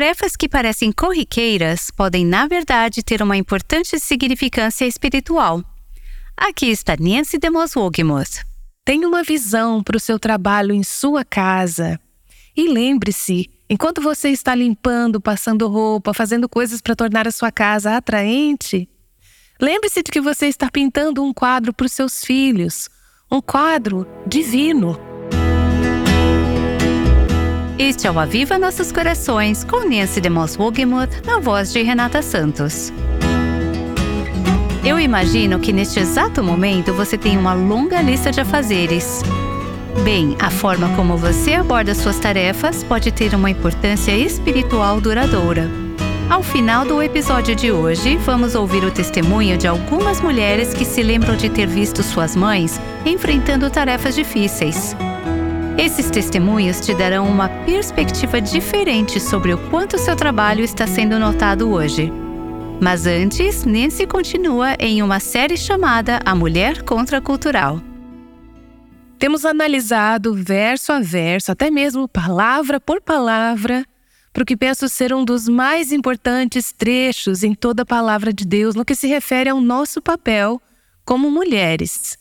Tarefas que parecem corriqueiras podem, na verdade, ter uma importante significância espiritual. Aqui está Nancy DeMoss Wogemuth. Tenha uma visão para o seu trabalho em sua casa. E lembre-se, enquanto você está limpando, passando roupa, fazendo coisas para tornar a sua casa atraente, lembre-se de que você está pintando um quadro para os seus filhos, um quadro divino. Este é o Aviva Nossos Corações, com Nancy DeMoss Wogemuth, na voz de Renata Santos. Eu imagino que neste exato momento você tem uma longa lista de afazeres. Bem, a forma como você aborda suas tarefas pode ter uma importância espiritual duradoura. Ao final do episódio de hoje, vamos ouvir o testemunho de algumas mulheres que se lembram de ter visto suas mães enfrentando tarefas difíceis. Esses testemunhos te darão uma perspectiva diferente sobre o quanto seu trabalho está sendo notado hoje. Mas antes, Nancy continua em uma série chamada A Mulher Contracultural. Temos analisado verso a verso, até mesmo palavra por palavra, para o que penso ser um dos mais importantes trechos em toda a palavra de Deus no que se refere ao nosso papel como mulheres.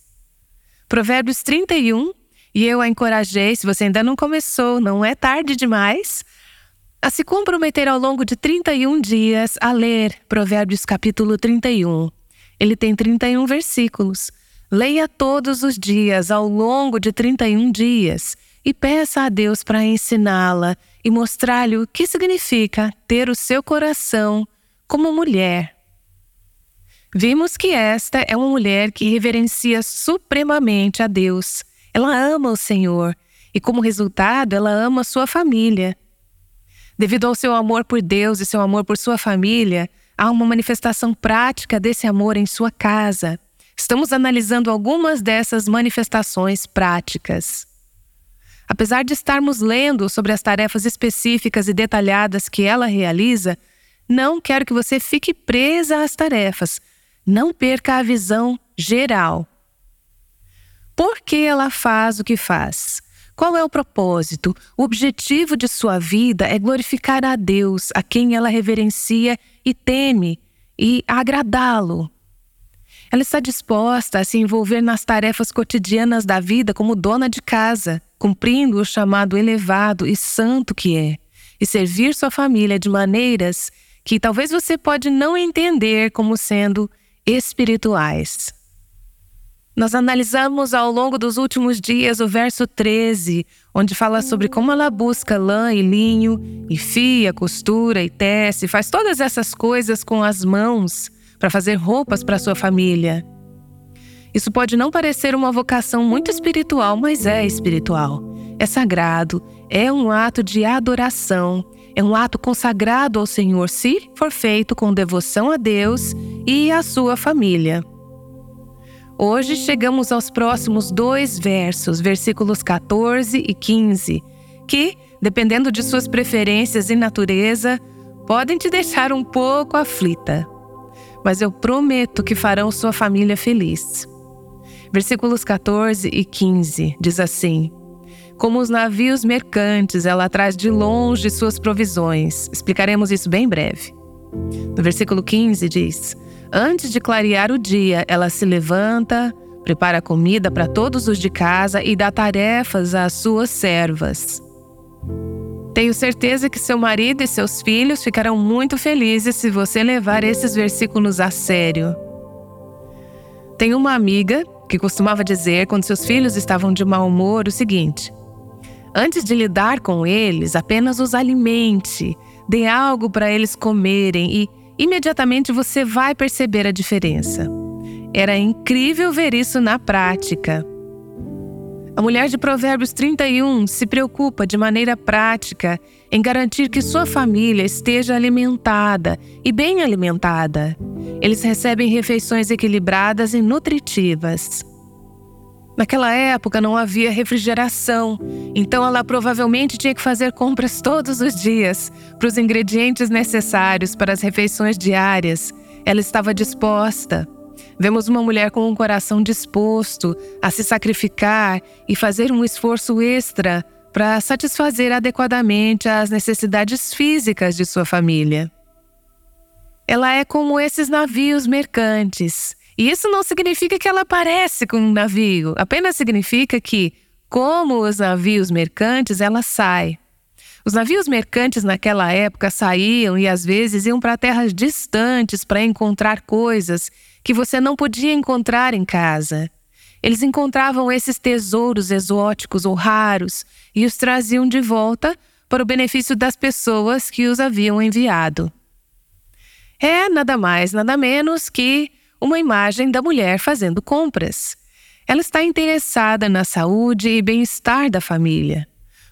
Provérbios 31, e eu a encorajei, se você ainda não começou, não é tarde demais, a se comprometer ao longo de 31 dias a ler Provérbios capítulo 31. Ele tem 31 versículos. Leia todos os dias ao longo de 31 dias e peça a Deus para ensiná-la e mostrar-lhe o que significa ter o seu coração como mulher. Vimos que esta é uma mulher que reverencia supremamente a Deus ela ama o Senhor e, como resultado, ela ama sua família. Devido ao seu amor por Deus e seu amor por sua família, há uma manifestação prática desse amor em sua casa. Estamos analisando algumas dessas manifestações práticas. Apesar de estarmos lendo sobre as tarefas específicas e detalhadas que ela realiza, não quero que você fique presa às tarefas. Não perca a visão geral por que ela faz o que faz. Qual é o propósito? O objetivo de sua vida é glorificar a Deus, a quem ela reverencia e teme, e agradá-lo. Ela está disposta a se envolver nas tarefas cotidianas da vida como dona de casa, cumprindo o chamado elevado e santo que é, e servir sua família de maneiras que talvez você pode não entender como sendo espirituais. Nós analisamos ao longo dos últimos dias o verso 13, onde fala sobre como ela busca lã e linho, e fia, costura e tece, faz todas essas coisas com as mãos para fazer roupas para sua família. Isso pode não parecer uma vocação muito espiritual, mas é espiritual. É sagrado, é um ato de adoração, é um ato consagrado ao Senhor se for feito com devoção a Deus e à sua família. Hoje chegamos aos próximos dois versos, versículos 14 e 15, que, dependendo de suas preferências e natureza, podem te deixar um pouco aflita. Mas eu prometo que farão sua família feliz. Versículos 14 e 15 diz assim: Como os navios mercantes, ela traz de longe suas provisões. Explicaremos isso bem breve. No versículo 15 diz: Antes de clarear o dia, ela se levanta, prepara comida para todos os de casa e dá tarefas às suas servas. Tenho certeza que seu marido e seus filhos ficarão muito felizes se você levar esses versículos a sério. Tenho uma amiga que costumava dizer, quando seus filhos estavam de mau humor, o seguinte: Antes de lidar com eles, apenas os alimente, dê algo para eles comerem e imediatamente você vai perceber a diferença. Era incrível ver isso na prática. A mulher de Provérbios 31 se preocupa de maneira prática em garantir que sua família esteja alimentada e bem alimentada. Eles recebem refeições equilibradas e nutritivas. Naquela época não havia refrigeração, então ela provavelmente tinha que fazer compras todos os dias para os ingredientes necessários para as refeições diárias. Ela estava disposta. Vemos uma mulher com um coração disposto a se sacrificar e fazer um esforço extra para satisfazer adequadamente as necessidades físicas de sua família. Ela é como esses navios mercantes. E isso não significa que ela parece com um navio, apenas significa que, como os navios mercantes, ela sai. Os navios mercantes naquela época saíam e às vezes iam para terras distantes para encontrar coisas que você não podia encontrar em casa. Eles encontravam esses tesouros exóticos ou raros e os traziam de volta para o benefício das pessoas que os haviam enviado. É nada mais, nada menos que uma imagem da mulher fazendo compras. Ela está interessada na saúde e bem-estar da família.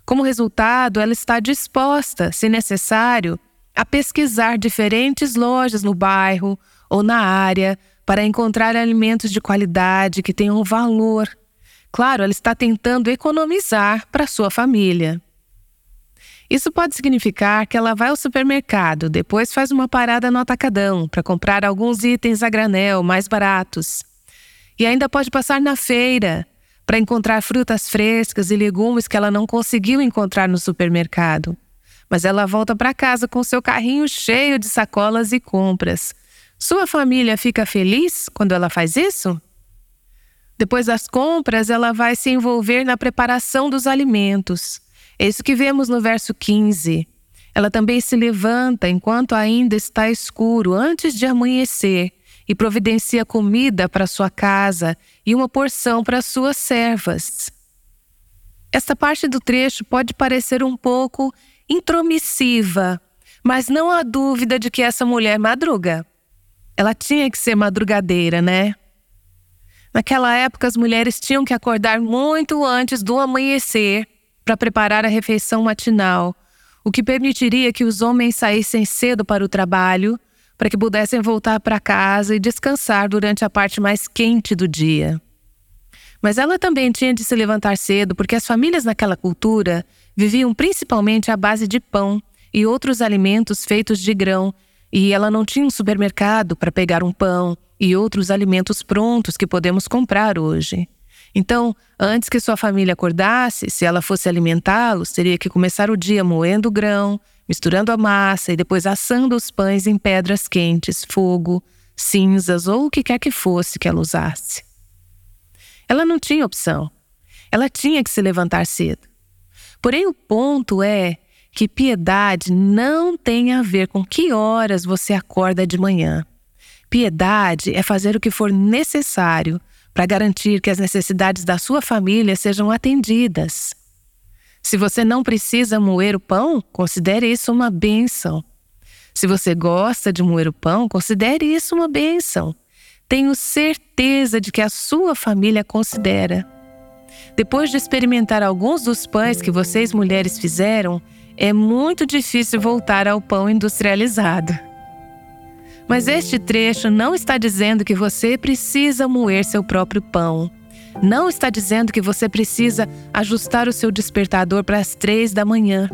Como resultado, ela está disposta, se necessário, a pesquisar diferentes lojas no bairro ou na área para encontrar alimentos de qualidade que tenham valor. Claro, ela está tentando economizar para sua família. Isso pode significar que ela vai ao supermercado, depois faz uma parada no atacadão para comprar alguns itens a granel mais baratos. E ainda pode passar na feira para encontrar frutas frescas e legumes que ela não conseguiu encontrar no supermercado. Mas ela volta para casa com seu carrinho cheio de sacolas e compras. Sua família fica feliz quando ela faz isso? Depois das compras, ela vai se envolver na preparação dos alimentos. É isso que vemos no verso 15. Ela também se levanta enquanto ainda está escuro, antes de amanhecer, e providencia comida para sua casa e uma porção para suas servas. Esta parte do trecho pode parecer um pouco intromissiva, mas não há dúvida de que essa mulher madruga. Ela tinha que ser madrugadeira, né? Naquela época, as mulheres tinham que acordar muito antes do amanhecer para preparar a refeição matinal, o que permitiria que os homens saíssem cedo para o trabalho para que pudessem voltar para casa e descansar durante a parte mais quente do dia. Mas ela também tinha de se levantar cedo porque as famílias naquela cultura viviam principalmente à base de pão e outros alimentos feitos de grão, e ela não tinha um supermercado para pegar um pão e outros alimentos prontos que podemos comprar hoje. Então, antes que sua família acordasse, se ela fosse alimentá-los, teria que começar o dia moendo grão, misturando a massa e depois assando os pães em pedras quentes, fogo, cinzas ou o que quer que fosse que ela usasse. Ela não tinha opção. Ela tinha que se levantar cedo. Porém, o ponto é que piedade não tem a ver com que horas você acorda de manhã. Piedade é fazer o que for necessário para garantir que as necessidades da sua família sejam atendidas. Se você não precisa moer o pão, considere isso uma bênção. Se você gosta de moer o pão, considere isso uma bênção. Tenho certeza de que a sua família considera. Depois de experimentar alguns dos pães que vocês mulheres fizeram, é muito difícil voltar ao pão industrializado. Mas este trecho não está dizendo que você precisa moer seu próprio pão não está dizendo que você precisa ajustar o seu despertador para as três da manhã.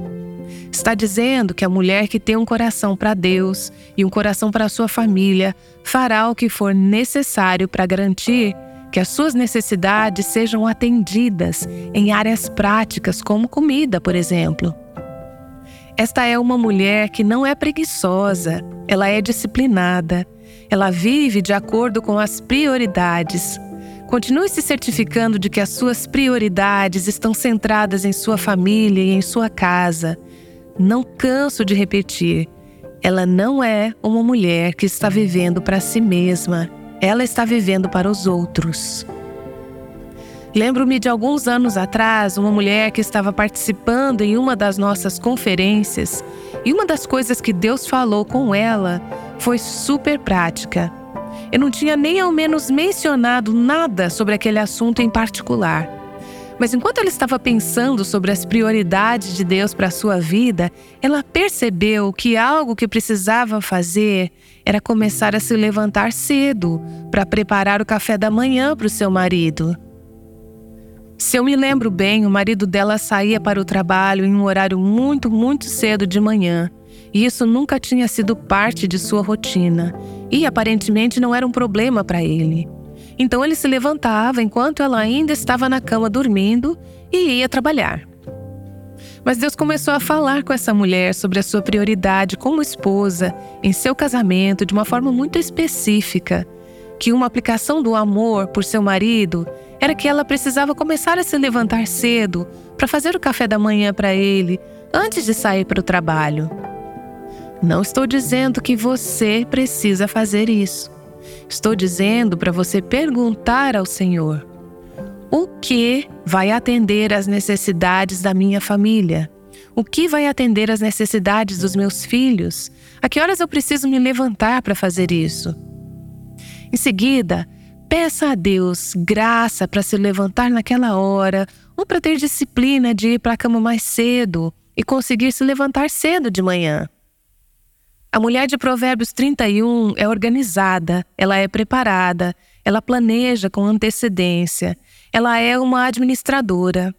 Está dizendo que a mulher que tem um coração para Deus e um coração para sua família fará o que for necessário para garantir que as suas necessidades sejam atendidas em áreas práticas, como comida, por exemplo. Esta é uma mulher que não é preguiçosa, ela é disciplinada, ela vive de acordo com as prioridades Continue se certificando de que as suas prioridades estão centradas em sua família e em sua casa. Não canso de repetir: ela não é uma mulher que está vivendo para si mesma, ela está vivendo para os outros. Lembro-me de alguns anos atrás, uma mulher que estava participando em uma das nossas conferências, e uma das coisas que Deus falou com ela foi super prática. Eu não tinha nem ao menos mencionado nada sobre aquele assunto em particular. Mas enquanto ela estava pensando sobre as prioridades de Deus para a sua vida, ela percebeu que algo que precisava fazer era começar a se levantar cedo para preparar o café da manhã para o seu marido. Se eu me lembro bem, o marido dela saía para o trabalho em um horário muito, muito cedo de manhã e isso nunca tinha sido parte de sua rotina e aparentemente não era um problema para ele. Então ele se levantava enquanto ela ainda estava na cama dormindo e ia trabalhar. Mas Deus começou a falar com essa mulher sobre a sua prioridade como esposa em seu casamento de uma forma muito específica. Que uma aplicação do amor por seu marido era que ela precisava começar a se levantar cedo para fazer o café da manhã para ele antes de sair para o trabalho. Não estou dizendo que você precisa fazer isso. Estou dizendo para você perguntar ao Senhor: o que vai atender às necessidades da minha família? O que vai atender às necessidades dos meus filhos? A que horas eu preciso me levantar para fazer isso? Em seguida, peça a Deus graça para se levantar naquela hora ou para ter disciplina de ir para a cama mais cedo e conseguir se levantar cedo de manhã. A mulher de Provérbios 31 é organizada, ela é preparada, ela planeja com antecedência, ela é uma administradora.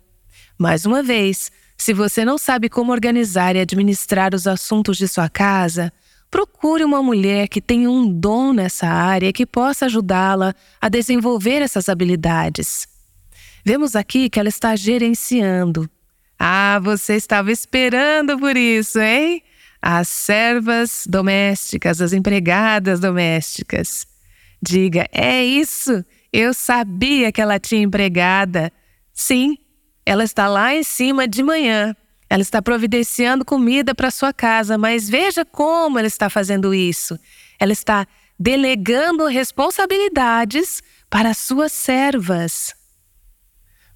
Mais uma vez, se você não sabe como organizar e administrar os assuntos de sua casa, procure uma mulher que tenha um dom nessa área que possa ajudá-la a desenvolver essas habilidades. Vemos aqui que ela está gerenciando. Ah, você estava esperando por isso, hein? as servas domésticas, as empregadas domésticas. Diga: é isso, eu sabia que ela tinha empregada. Sim, ela está lá em cima de manhã. Ela está providenciando comida para sua casa, mas veja como ela está fazendo isso. Ela está delegando responsabilidades para suas servas.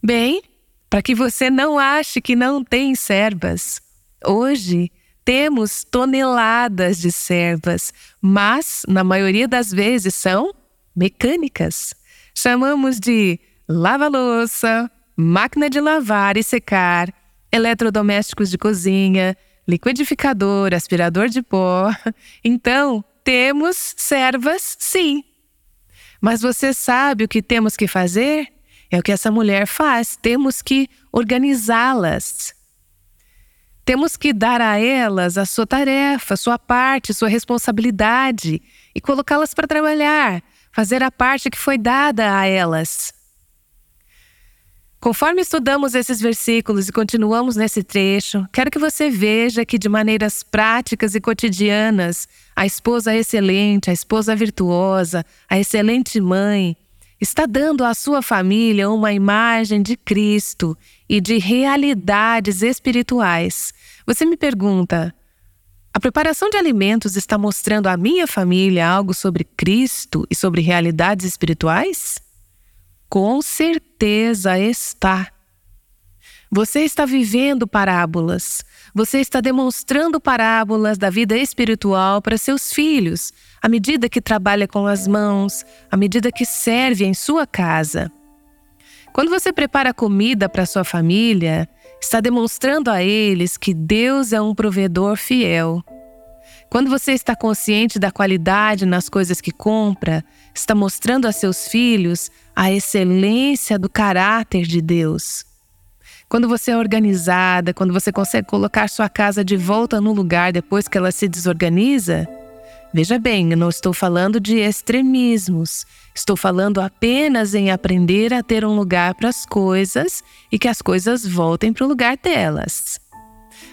Bem, para que você não ache que não tem servas, hoje temos toneladas de servas, mas na maioria das vezes são mecânicas. Chamamos de lava-louça, máquina de lavar e secar, eletrodomésticos de cozinha, liquidificador, aspirador de pó. Então, temos servas, sim. Mas você sabe o que temos que fazer? É o que essa mulher faz, temos que organizá-las. Temos que dar a elas a sua tarefa, sua parte, sua responsabilidade e colocá-las para trabalhar, fazer a parte que foi dada a elas. Conforme estudamos esses versículos e continuamos nesse trecho, quero que você veja que, de maneiras práticas e cotidianas, a esposa excelente, a esposa virtuosa, a excelente mãe, está dando à sua família uma imagem de Cristo e de realidades espirituais. Você me pergunta: a preparação de alimentos está mostrando à minha família algo sobre Cristo e sobre realidades espirituais? Com certeza está. Você está vivendo parábolas. Você está demonstrando parábolas da vida espiritual para seus filhos, à medida que trabalha com as mãos, à medida que serve em sua casa. Quando você prepara comida para sua família, está demonstrando a eles que Deus é um provedor fiel. Quando você está consciente da qualidade nas coisas que compra, está mostrando a seus filhos a excelência do caráter de Deus. Quando você é organizada, quando você consegue colocar sua casa de volta no lugar depois que ela se desorganiza, veja bem, eu não estou falando de extremismos. Estou falando apenas em aprender a ter um lugar para as coisas e que as coisas voltem para o lugar delas.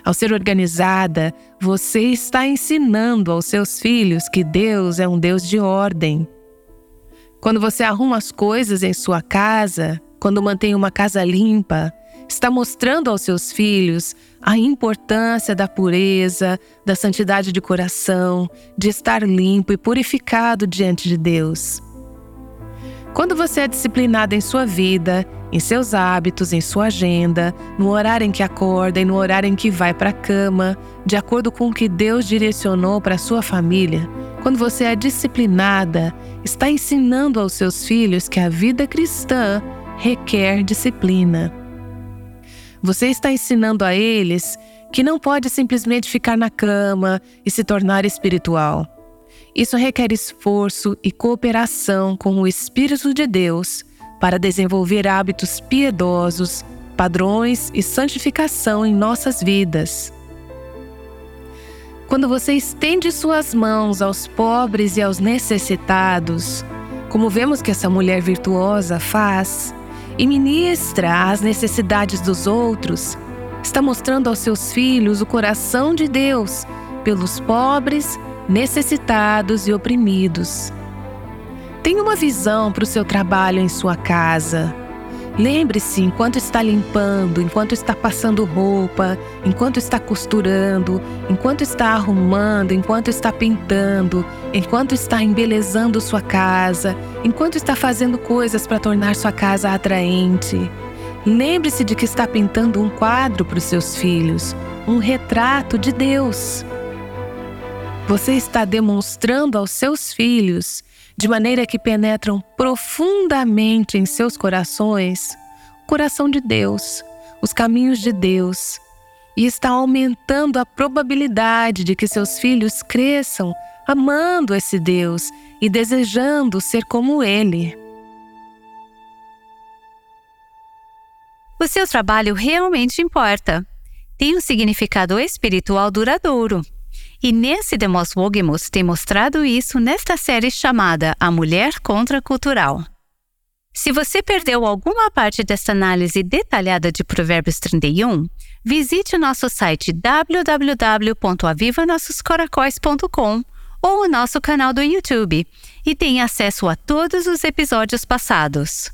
Ao ser organizada, você está ensinando aos seus filhos que Deus é um Deus de ordem. Quando você arruma as coisas em sua casa, quando mantém uma casa limpa, está mostrando aos seus filhos a importância da pureza, da santidade de coração, de estar limpo e purificado diante de Deus. Quando você é disciplinado em sua vida, em seus hábitos, em sua agenda, no horário em que acorda e no horário em que vai para a cama, de acordo com o que Deus direcionou para sua família, quando você é disciplinada, está ensinando aos seus filhos que a vida cristã requer disciplina. Você está ensinando a eles que não pode simplesmente ficar na cama e se tornar espiritual. Isso requer esforço e cooperação com o Espírito de Deus para desenvolver hábitos piedosos, padrões e santificação em nossas vidas. Quando você estende suas mãos aos pobres e aos necessitados, como vemos que essa mulher virtuosa faz, e ministra às necessidades dos outros, está mostrando aos seus filhos o coração de Deus pelos pobres, necessitados e oprimidos. Tenha uma visão para o seu trabalho em sua casa. Lembre-se, enquanto está limpando, enquanto está passando roupa, enquanto está costurando, enquanto está arrumando, enquanto está pintando, enquanto está embelezando sua casa, enquanto está fazendo coisas para tornar sua casa atraente. Lembre-se de que está pintando um quadro para os seus filhos, um retrato de Deus. Você está demonstrando aos seus filhos, de maneira que penetram profundamente em seus corações, o coração de Deus, os caminhos de Deus, e está aumentando a probabilidade de que seus filhos cresçam amando esse Deus e desejando ser como Ele. O seu trabalho realmente importa. Tem um significado espiritual duradouro. E nesse Demos Wogemos tem mostrado isso nesta série chamada A Mulher Contracultural. Se você perdeu alguma parte desta análise detalhada de Provérbios 31, visite nosso site www.avivanossoscoracóis.com ou o nosso canal do YouTube e tenha acesso a todos os episódios passados.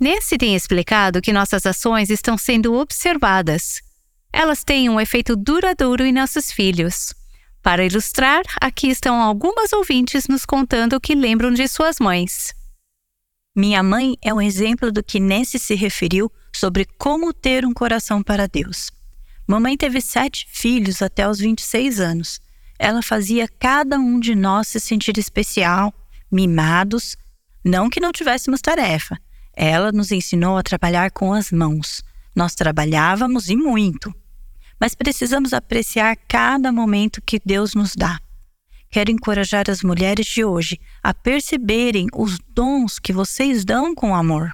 Nesse tem explicado que nossas ações estão sendo observadas. Elas têm um efeito duradouro em nossos filhos. Para ilustrar, aqui estão algumas ouvintes nos contando o que lembram de suas mães. Minha mãe é um exemplo do que Nancy se referiu sobre como ter um coração para Deus. Mamãe teve sete filhos até os 26 anos. Ela fazia cada um de nós se sentir especial, mimados, não que não tivéssemos tarefa, ela nos ensinou a trabalhar com as mãos. Nós trabalhávamos e muito. Mas precisamos apreciar cada momento que Deus nos dá. Quero encorajar as mulheres de hoje a perceberem os dons que vocês dão com amor.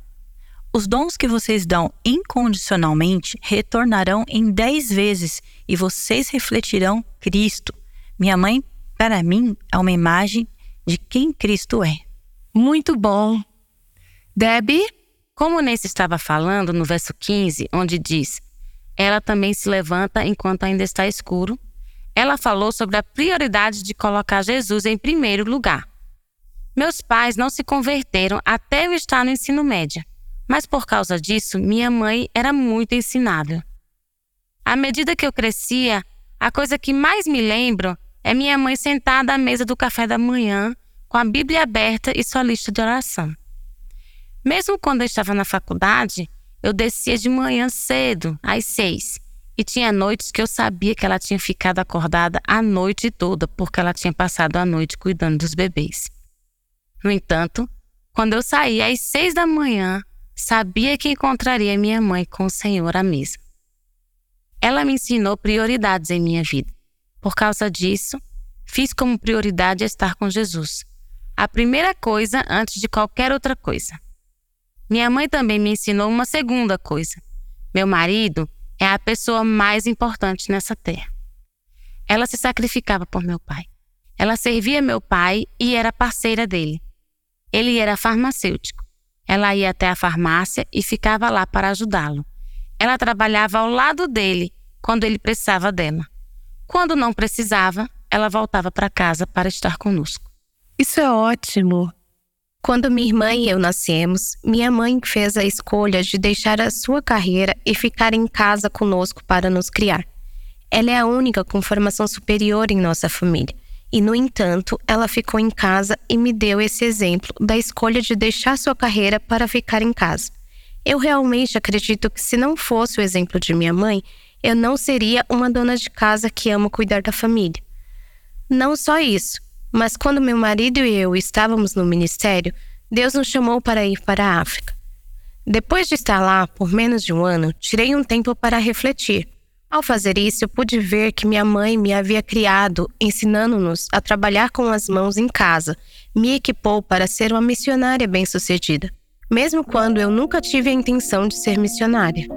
Os dons que vocês dão incondicionalmente retornarão em dez vezes e vocês refletirão Cristo. Minha mãe, para mim, é uma imagem de quem Cristo é. Muito bom. Debbie? Como Nesse estava falando no verso 15, onde diz: Ela também se levanta enquanto ainda está escuro. Ela falou sobre a prioridade de colocar Jesus em primeiro lugar. Meus pais não se converteram até eu estar no ensino médio, mas por causa disso, minha mãe era muito ensinável. À medida que eu crescia, a coisa que mais me lembro é minha mãe sentada à mesa do café da manhã, com a Bíblia aberta e sua lista de oração. Mesmo quando eu estava na faculdade, eu descia de manhã cedo, às seis, e tinha noites que eu sabia que ela tinha ficado acordada a noite toda, porque ela tinha passado a noite cuidando dos bebês. No entanto, quando eu saía às seis da manhã, sabia que encontraria minha mãe com o Senhor à mesa. Ela me ensinou prioridades em minha vida. Por causa disso, fiz como prioridade estar com Jesus. A primeira coisa antes de qualquer outra coisa. Minha mãe também me ensinou uma segunda coisa. Meu marido é a pessoa mais importante nessa terra. Ela se sacrificava por meu pai. Ela servia meu pai e era parceira dele. Ele era farmacêutico. Ela ia até a farmácia e ficava lá para ajudá-lo. Ela trabalhava ao lado dele quando ele precisava dela. Quando não precisava, ela voltava para casa para estar conosco. Isso é ótimo. Quando minha irmã e eu nascemos, minha mãe fez a escolha de deixar a sua carreira e ficar em casa conosco para nos criar. Ela é a única com formação superior em nossa família. E, no entanto, ela ficou em casa e me deu esse exemplo da escolha de deixar sua carreira para ficar em casa. Eu realmente acredito que, se não fosse o exemplo de minha mãe, eu não seria uma dona de casa que ama cuidar da família. Não só isso, mas quando meu marido e eu estávamos no ministério, Deus nos chamou para ir para a África. Depois de estar lá por menos de um ano, tirei um tempo para refletir. Ao fazer isso, eu pude ver que minha mãe me havia criado, ensinando-nos a trabalhar com as mãos em casa, me equipou para ser uma missionária bem-sucedida, mesmo quando eu nunca tive a intenção de ser missionária.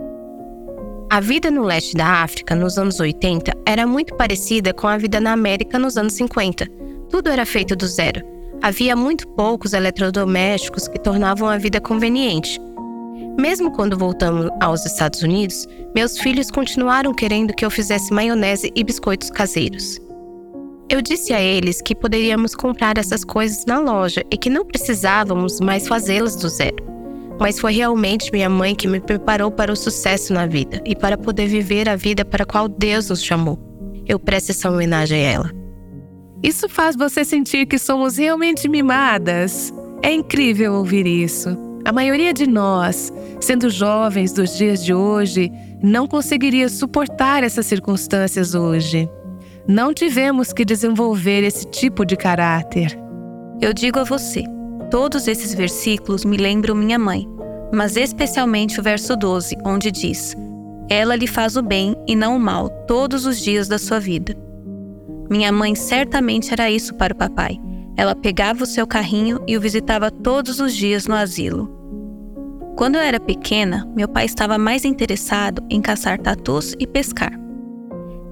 A vida no leste da África nos anos 80 era muito parecida com a vida na América nos anos 50 tudo era feito do zero. Havia muito poucos eletrodomésticos que tornavam a vida conveniente. Mesmo quando voltamos aos Estados Unidos, meus filhos continuaram querendo que eu fizesse maionese e biscoitos caseiros. Eu disse a eles que poderíamos comprar essas coisas na loja e que não precisávamos mais fazê-las do zero. Mas foi realmente minha mãe que me preparou para o sucesso na vida e para poder viver a vida para a qual Deus nos chamou. Eu presto essa homenagem a ela. Isso faz você sentir que somos realmente mimadas. É incrível ouvir isso. A maioria de nós, sendo jovens dos dias de hoje, não conseguiria suportar essas circunstâncias hoje. Não tivemos que desenvolver esse tipo de caráter. Eu digo a você, todos esses versículos me lembram minha mãe, mas especialmente o verso 12, onde diz: Ela lhe faz o bem e não o mal todos os dias da sua vida. Minha mãe certamente era isso para o papai. Ela pegava o seu carrinho e o visitava todos os dias no asilo. Quando eu era pequena, meu pai estava mais interessado em caçar tatus e pescar.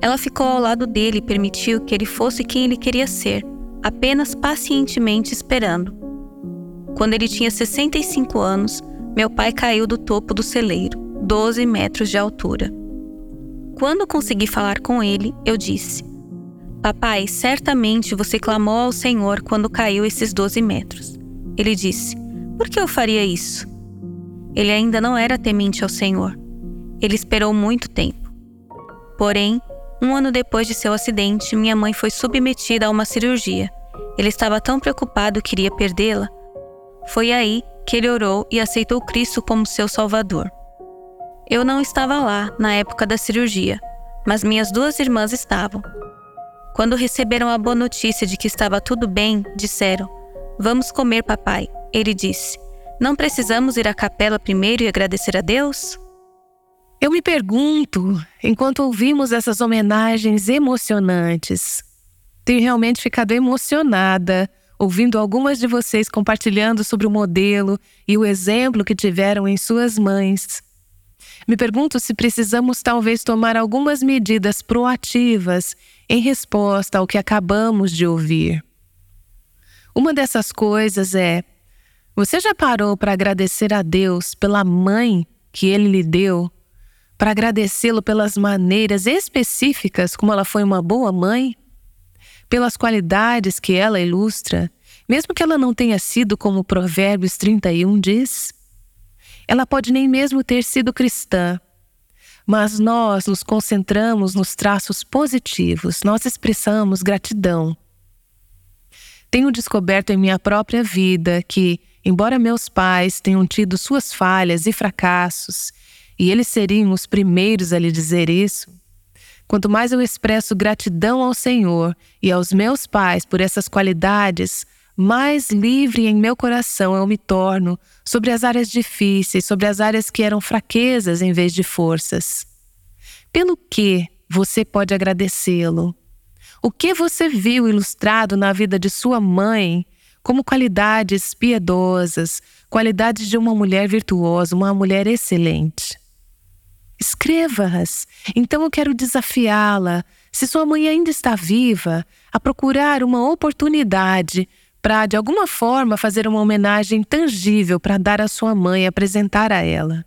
Ela ficou ao lado dele e permitiu que ele fosse quem ele queria ser, apenas pacientemente esperando. Quando ele tinha 65 anos, meu pai caiu do topo do celeiro, 12 metros de altura. Quando consegui falar com ele, eu disse: Papai, certamente você clamou ao Senhor quando caiu esses 12 metros. Ele disse: Por que eu faria isso? Ele ainda não era temente ao Senhor. Ele esperou muito tempo. Porém, um ano depois de seu acidente, minha mãe foi submetida a uma cirurgia. Ele estava tão preocupado que iria perdê-la. Foi aí que ele orou e aceitou Cristo como seu Salvador. Eu não estava lá na época da cirurgia, mas minhas duas irmãs estavam. Quando receberam a boa notícia de que estava tudo bem, disseram: Vamos comer, papai. Ele disse: não precisamos ir à capela primeiro e agradecer a Deus? Eu me pergunto, enquanto ouvimos essas homenagens emocionantes, tenho realmente ficado emocionada ouvindo algumas de vocês compartilhando sobre o modelo e o exemplo que tiveram em suas mães. Me pergunto se precisamos talvez tomar algumas medidas proativas em resposta ao que acabamos de ouvir. Uma dessas coisas é você já parou para agradecer a Deus pela mãe que ele lhe deu? Para agradecê-lo pelas maneiras específicas como ela foi uma boa mãe? Pelas qualidades que ela ilustra, mesmo que ela não tenha sido como Provérbios 31 diz? Ela pode nem mesmo ter sido cristã, mas nós nos concentramos nos traços positivos, nós expressamos gratidão. Tenho descoberto em minha própria vida que Embora meus pais tenham tido suas falhas e fracassos, e eles seriam os primeiros a lhe dizer isso, quanto mais eu expresso gratidão ao Senhor e aos meus pais por essas qualidades, mais livre em meu coração eu me torno sobre as áreas difíceis, sobre as áreas que eram fraquezas em vez de forças. Pelo que você pode agradecê-lo? O que você viu ilustrado na vida de sua mãe como qualidades piedosas, qualidades de uma mulher virtuosa, uma mulher excelente. Escreva-as. Então eu quero desafiá-la, se sua mãe ainda está viva, a procurar uma oportunidade para, de alguma forma, fazer uma homenagem tangível para dar à sua mãe, apresentar a ela.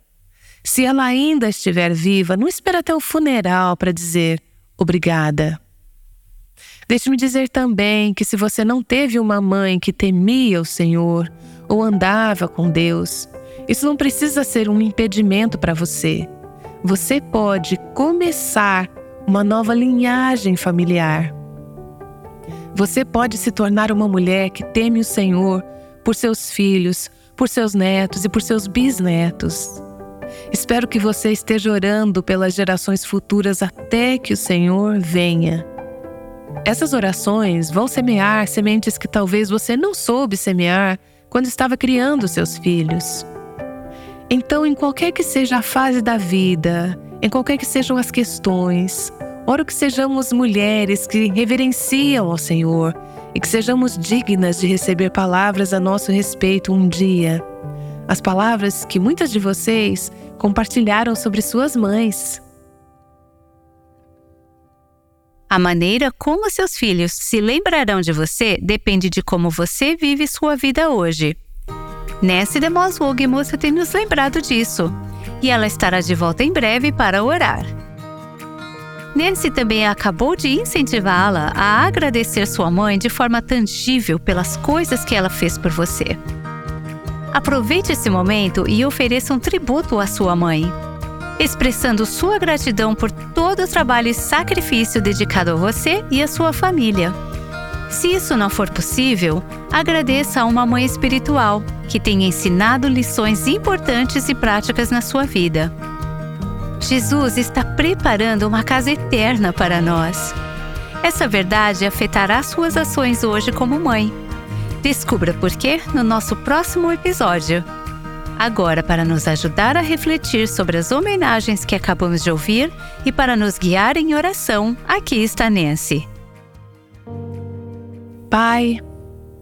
Se ela ainda estiver viva, não espere até o funeral para dizer obrigada. Deixe-me dizer também que se você não teve uma mãe que temia o Senhor ou andava com Deus, isso não precisa ser um impedimento para você. Você pode começar uma nova linhagem familiar. Você pode se tornar uma mulher que teme o Senhor por seus filhos, por seus netos e por seus bisnetos. Espero que você esteja orando pelas gerações futuras até que o Senhor venha. Essas orações vão semear sementes que talvez você não soube semear quando estava criando seus filhos. Então, em qualquer que seja a fase da vida, em qualquer que sejam as questões, oro que sejamos mulheres que reverenciam ao Senhor e que sejamos dignas de receber palavras a nosso respeito um dia. As palavras que muitas de vocês compartilharam sobre suas mães. A maneira como seus filhos se lembrarão de você depende de como você vive sua vida hoje. Nancy DeMoss Wogemuth tem nos lembrado disso, e ela estará de volta em breve para orar. Nancy também acabou de incentivá-la a agradecer sua mãe de forma tangível pelas coisas que ela fez por você. Aproveite esse momento e ofereça um tributo à sua mãe, expressando sua gratidão por todo o trabalho e sacrifício dedicado a você e a sua família. Se isso não for possível, agradeça a uma mãe espiritual que tenha ensinado lições importantes e práticas na sua vida. Jesus está preparando uma casa eterna para nós. Essa verdade afetará suas ações hoje como mãe. Descubra por quê no nosso próximo episódio. Agora, para nos ajudar a refletir sobre as homenagens que acabamos de ouvir e para nos guiar em oração, aqui está Nancy. Pai,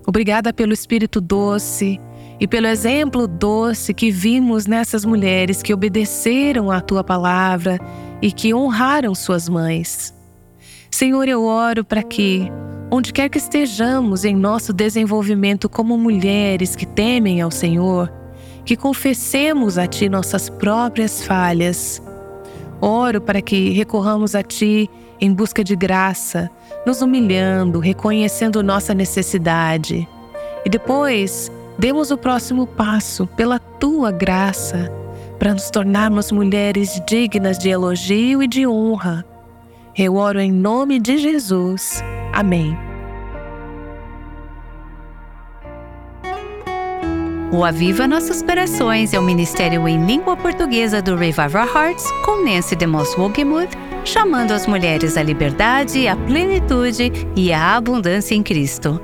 obrigada pelo Espírito doce e pelo exemplo doce que vimos nessas mulheres que obedeceram à tua palavra e que honraram suas mães. Senhor, eu oro para que, onde quer que estejamos em nosso desenvolvimento como mulheres que temem ao Senhor, que confessemos a Ti nossas próprias falhas. Oro para que recorramos a Ti em busca de graça, nos humilhando, reconhecendo nossa necessidade. E depois, demos o próximo passo pela Tua graça, para nos tornarmos mulheres dignas de elogio e de honra. Eu oro em nome de Jesus. Amém. O Aviva Nossas Corações é o ministério em língua portuguesa do Revival Hearts com Nancy DeMoss Wogemuth, chamando as mulheres à liberdade, à plenitude e à abundância em Cristo.